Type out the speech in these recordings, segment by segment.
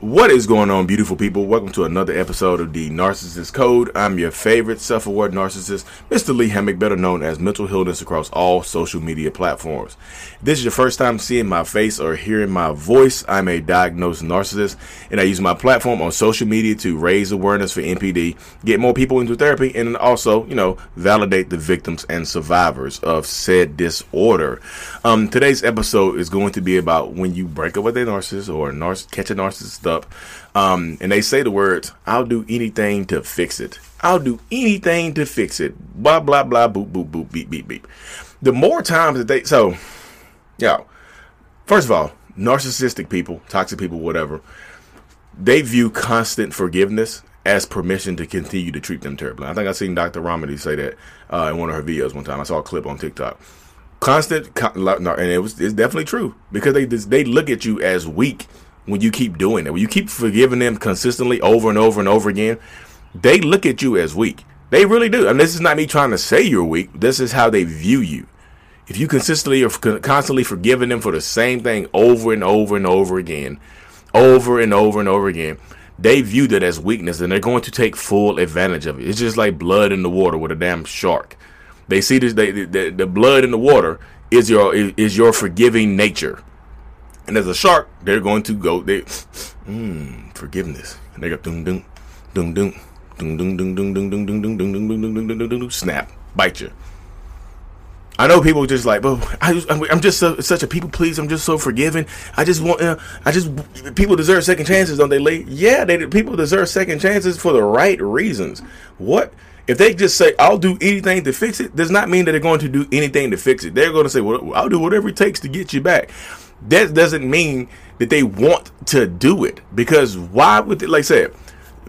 What is going on, beautiful people? Welcome to another episode of the Narcissist Code. I'm your favorite self aware narcissist, Mr. Lee Hammock, better known as Mental Healness across all social media platforms. If this is your first time seeing my face or hearing my voice, I'm a diagnosed narcissist, and I use my platform on social media to raise awareness for NPD, get more people into therapy, and also, you know, validate the victims and survivors of said disorder. Um, today's episode is going to be about when you break up with a narcissist or narciss- catch a narcissist up, um, and they say the words, I'll do anything to fix it. I'll do anything to fix it. Blah, blah, blah, boop, boop, boop, beep, beep, beep. The more times that they, so, yeah, first of all, narcissistic people, toxic people, whatever, they view constant forgiveness as permission to continue to treat them terribly. I think I've seen Dr. Ramani say that uh, in one of her videos one time. I saw a clip on TikTok. Constant, and it was it's definitely true because they they look at you as weak when you keep doing it. When you keep forgiving them consistently over and over and over again, they look at you as weak. They really do. And this is not me trying to say you're weak. This is how they view you. If you consistently or constantly forgiving them for the same thing over and over and over again, over and over and over again, they view that as weakness and they're going to take full advantage of it. It's just like blood in the water with a damn shark. They see this. They, the, the blood in the water is your is your forgiving nature, and as a shark, they're going to go. They, mm, forgiveness. And they go ding ding, ding ding, ding ding ding ding ding ding ding ding ding ding ding ding ding ding ding snap, bite you. I know people just like, just, I'm just such a people please. I'm just so forgiving. I just want, uh, I just people deserve second chances, don't they? Yeah, they people deserve second chances for the right reasons. What if they just say, I'll do anything to fix it, does not mean that they're going to do anything to fix it. They're going to say, well, I'll do whatever it takes to get you back. That doesn't mean that they want to do it because why would they, like I said,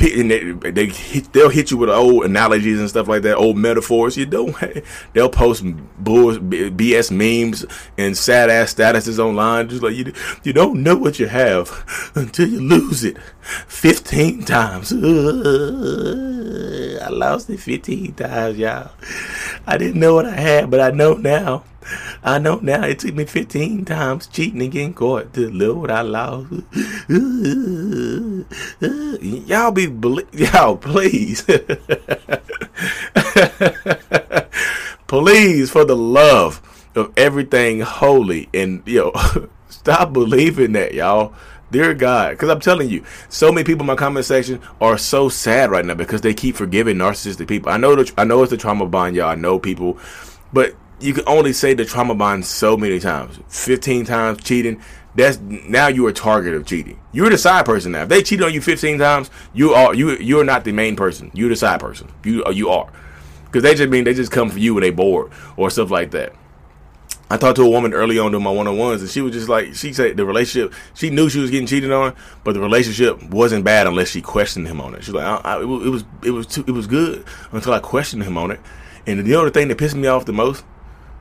and they, they hit, they'll hit you with old analogies and stuff like that, old metaphors. You don't. They'll post bull, BS memes and sad ass statuses online, just like you. You don't know what you have until you lose it. Fifteen times. I lost it fifteen times, y'all. I didn't know what I had, but I know now. I know now it took me 15 times cheating and getting caught to live what I lost. y'all be, y'all, please. please, for the love of everything holy and, yo, stop believing that, y'all. Dear God, because I'm telling you, so many people in my comment section are so sad right now because they keep forgiving narcissistic people. I know that I know it's the trauma bond, y'all. I know people, but you can only say the trauma bond so many times. 15 times cheating. That's now you are a target of cheating. You're the side person now. If they cheat on you 15 times, you are you you're not the main person. You're the side person. You uh, you are. Because they just mean they just come for you when they bored or stuff like that. I talked to a woman early on in my one on ones, and she was just like, she said the relationship, she knew she was getting cheated on, but the relationship wasn't bad unless she questioned him on it. She's like, I, I, it was, it was, too, it was good until I questioned him on it. And the other thing that pissed me off the most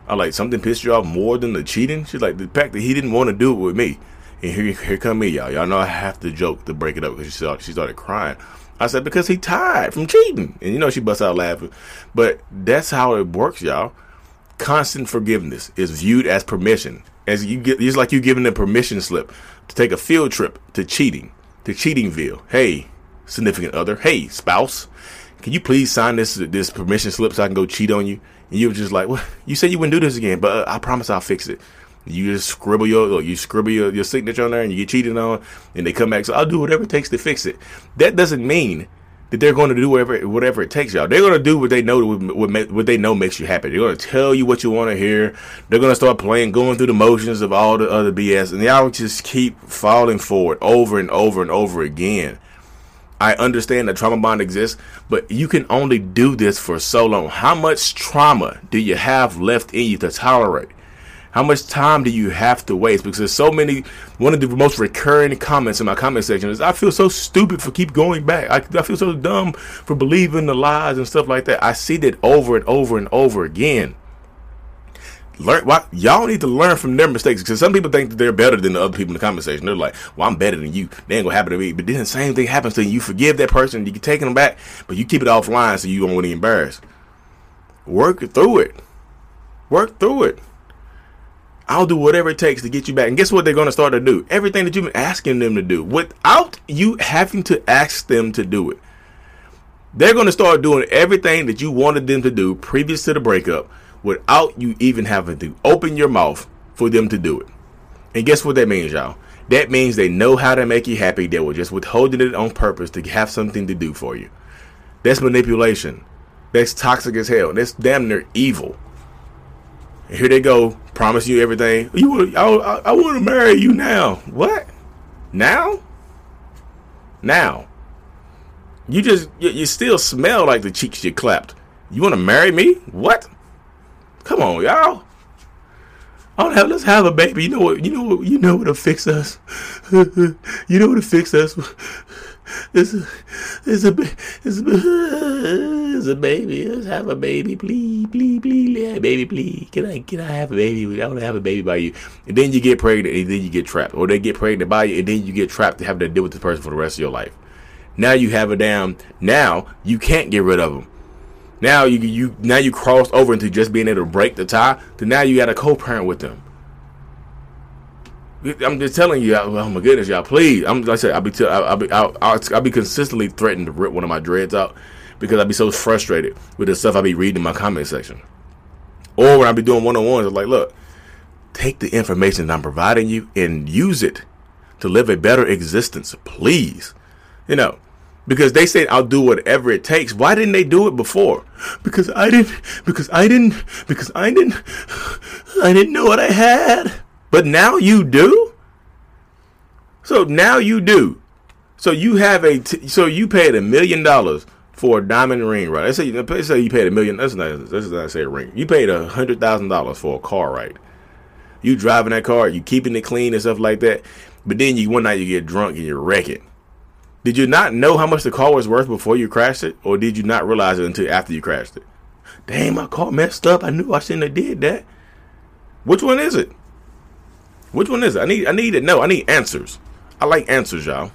I like something pissed you off more than the cheating. She's like the fact that he didn't want to do it with me. And here, here come me, y'all. Y'all know I have to joke to break it up because she started, she started crying. I said because he tired from cheating, and you know she busts out laughing. But that's how it works, y'all. Constant forgiveness is viewed as permission, as you get. It's like you giving a permission slip to take a field trip to cheating, to Cheatingville. Hey, significant other. Hey, spouse, can you please sign this this permission slip so I can go cheat on you? And you were just like, well, you said you wouldn't do this again, but uh, I promise I'll fix it. You just scribble your you scribble your, your signature on there and you get cheated on, and they come back. So I'll do whatever it takes to fix it. That doesn't mean that they're going to do whatever whatever it takes, y'all. They're going to do what they know what, what they know makes you happy. They're going to tell you what you want to hear. They're going to start playing, going through the motions of all the other BS, and y'all just keep falling for it over and over and over again. I understand that trauma bond exists, but you can only do this for so long. How much trauma do you have left in you to tolerate? How much time do you have to waste? Because there's so many. One of the most recurring comments in my comment section is, "I feel so stupid for keep going back. I, I feel so dumb for believing the lies and stuff like that." I see that over and over and over again learn why y'all need to learn from their mistakes because some people think that they're better than the other people in the conversation. They're like, "Well, I'm better than you. They ain't gonna happen to me." But then the same thing happens to you. You forgive that person, you can take them back, but you keep it offline so you don't want to embarrass. Work through it. Work through it. I'll do whatever it takes to get you back. And guess what they're going to start to do? Everything that you've been asking them to do without you having to ask them to do it. They're going to start doing everything that you wanted them to do previous to the breakup without you even having to open your mouth for them to do it. And guess what that means, y'all? That means they know how to make you happy. They were just withholding it on purpose to have something to do for you. That's manipulation. That's toxic as hell. That's damn near evil. And here they go, promise you everything. You, I, I, I want to marry you now. What? Now? Now? You just you, you still smell like the cheeks you clapped. You want to marry me? What? Come on, y'all. Oh, Don't have. Let's have a baby. You know what? You know what? You know what'll fix us. you know what'll fix us. It's a, it's a, it's a, it's a baby. Let's have a baby, please, please, please, yeah, baby, please. Can I, can I have a baby? I want to have a baby by you. And then you get pregnant, and then you get trapped, or they get pregnant by you, and then you get trapped to have to deal with this person for the rest of your life. Now you have a damn. Now you can't get rid of them. Now you you now you crossed over into just being able to break the tie. To now you got a co-parent with them. I'm just telling you, oh my goodness, y'all, please. I'm like I said, I'll be, t- I'll, be, I'll, I'll, I'll be consistently threatened to rip one of my dreads out because I'd be so frustrated with the stuff I'd be reading in my comment section. Or when I be doing one on ones, I'm like, look, take the information I'm providing you and use it to live a better existence, please. You know, because they said I'll do whatever it takes. Why didn't they do it before? Because I didn't. Because I didn't. Because I didn't. I didn't know what I had. But now you do. So now you do. So you have a. T- so you paid a million dollars for a diamond ring, right? Let's say, let's say you paid a million. That's not. Let's not say a ring. You paid a hundred thousand dollars for a car, right? You driving that car, you keeping it clean and stuff like that. But then you one night you get drunk and you wreck it. Did you not know how much the car was worth before you crashed it, or did you not realize it until after you crashed it? Damn, my car messed up. I knew I shouldn't have did that. Which one is it? Which one is it? I need I need to know. I need answers. I like answers, y'all.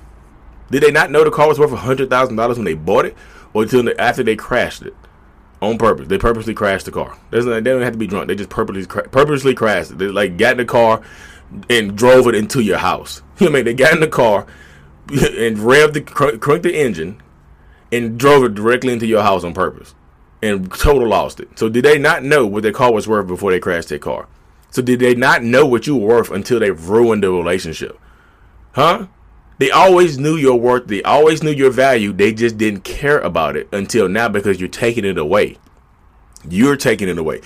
Did they not know the car was worth hundred thousand dollars when they bought it, or until after they crashed it on purpose? They purposely crashed the car. They don't have to be drunk. They just purposely purposely crashed it. They like got in the car and drove it into your house. You know I mean? They got in the car and revved the crank the engine and drove it directly into your house on purpose and total lost it. So did they not know what their car was worth before they crashed their car? So did they not know what you were worth until they ruined the relationship? Huh? They always knew your worth. They always knew your value. They just didn't care about it until now because you're taking it away. You're taking it away.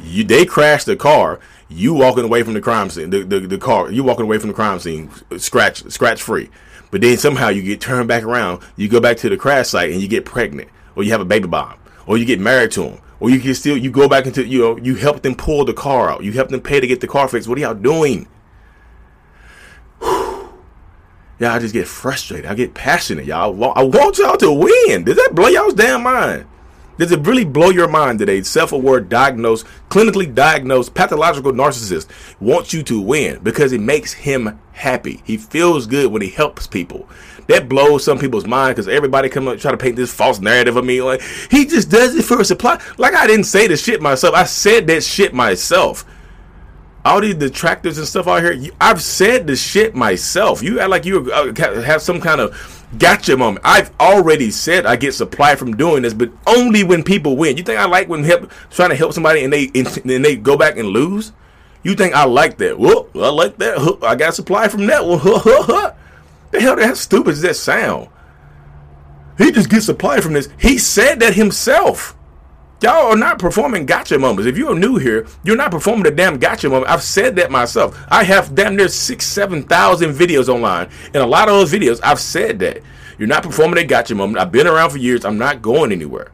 You they crashed the car. You walking away from the crime scene. The, the, the car. You walking away from the crime scene, scratch scratch free. But then somehow you get turned back around. You go back to the crash site and you get pregnant, or you have a baby bomb, or you get married to him, or you can still you go back into you know you help them pull the car out. You help them pay to get the car fixed. What are y'all doing? Yeah, I just get frustrated. I get passionate, y'all. I want y'all to win. Does that blow y'all's damn mind? Does it really blow your mind that a self-aware, diagnosed, clinically diagnosed, pathological narcissist wants you to win because it makes him happy? He feels good when he helps people. That blows some people's mind because everybody come up try to paint this false narrative of me. Like he just does it for a supply. Like I didn't say the shit myself. I said that shit myself. All these detractors and stuff out here, I've said the shit myself. You act like you uh, have some kind of gotcha moment. I've already said I get supply from doing this, but only when people win. You think I like when help trying to help somebody and they and, and they go back and lose? You think I like that? Well, I like that. I got supply from that one. the hell that stupid does that sound? He just gets supply from this. He said that himself. Y'all are not performing gotcha moments. If you're new here, you're not performing the damn gotcha moment. I've said that myself. I have damn near six, seven thousand videos online, and a lot of those videos I've said that you're not performing a gotcha moment. I've been around for years. I'm not going anywhere.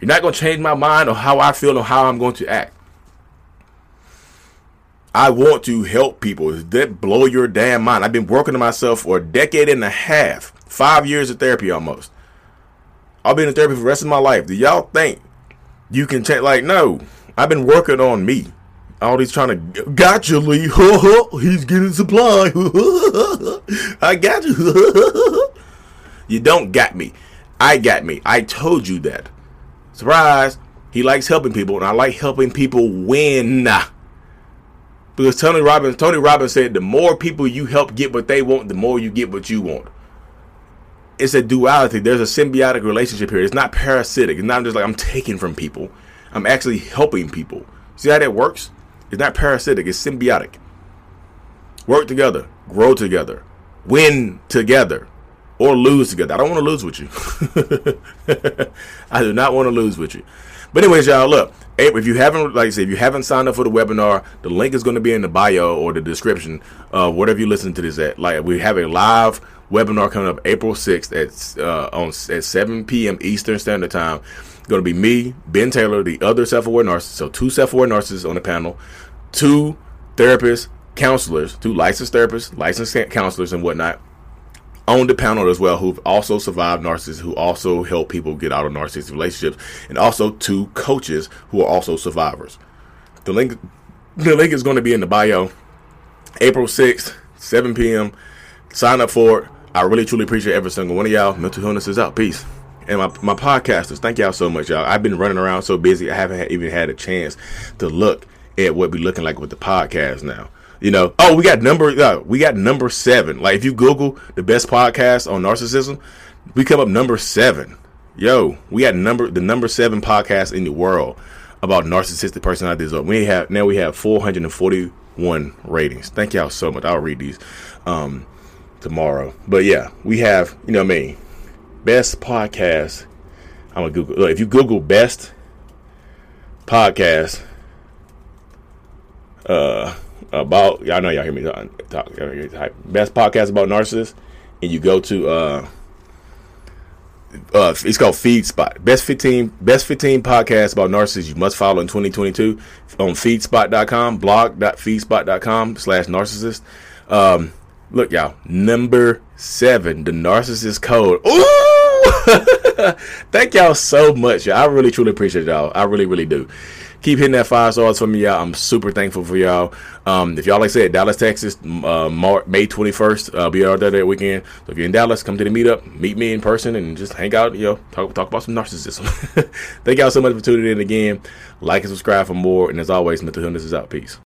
You're not going to change my mind or how I feel or how I'm going to act. I want to help people. That blow your damn mind. I've been working on myself for a decade and a half, five years of therapy almost. I'll be in therapy for the rest of my life. Do y'all think you can change. Like, no, I've been working on me. All these trying to got you, Lee. He's getting supply. I got you. you don't got me. I got me. I told you that. Surprise. He likes helping people, and I like helping people win. Because Tony Robbins, Tony Robbins said, the more people you help get what they want, the more you get what you want. It's a duality. There's a symbiotic relationship here. It's not parasitic. It's not just like I'm taking from people. I'm actually helping people. See how that works? It's not parasitic. It's symbiotic. Work together, grow together, win together, or lose together. I don't want to lose with you. I do not want to lose with you. But anyways, y'all, look. If you haven't, like I said, if you haven't signed up for the webinar, the link is going to be in the bio or the description of whatever you listen to this at. Like we have a live webinar coming up April 6th at uh, on at 7 p.m. Eastern Standard Time. Going to be me, Ben Taylor, the other self-aware narcissist. So two self-aware narcissists on the panel, two therapists, counselors, two licensed therapists, licensed counselors, and whatnot on the panel as well who've also survived narcissists, who also help people get out of narcissistic relationships, and also two coaches who are also survivors. The link, the link is going to be in the bio. April 6th, 7 p.m. Sign up for it. I really truly appreciate every single one of y'all. Mental Healness is out. Peace. And my, my podcasters, thank y'all so much, y'all. I've been running around so busy, I haven't even had a chance to look at what we looking like with the podcast now. You know, oh, we got number, uh, we got number seven. Like if you Google the best podcast on narcissism, we come up number seven. Yo, we got number the number seven podcast in the world about narcissistic personality disorder. We have now we have 441 ratings. Thank y'all so much. I'll read these um, tomorrow. But yeah, we have you know what I mean best podcast. I'm gonna Google. Look, if you Google best podcast, uh about y'all know y'all hear me talk, talk best podcast about narcissists, and you go to uh uh it's called FeedSpot. Best 15 best 15 podcasts about narcissists you must follow in 2022 on feedspot.com, blog.feedspot.com slash narcissist. Um look y'all, number seven, the narcissist code. Ooh thank y'all so much. Y'all. I really truly appreciate y'all. I really, really do keep hitting that five stars for me, y'all. I'm super thankful for y'all. Um, if y'all like I said, Dallas, Texas, uh, May 21st, I'll be out there that weekend. So if you're in Dallas, come to the meetup, meet me in person, and just hang out. You know, talk talk about some narcissism. Thank y'all so much for tuning in again. Like and subscribe for more. And as always, Mental Healness is out. Peace.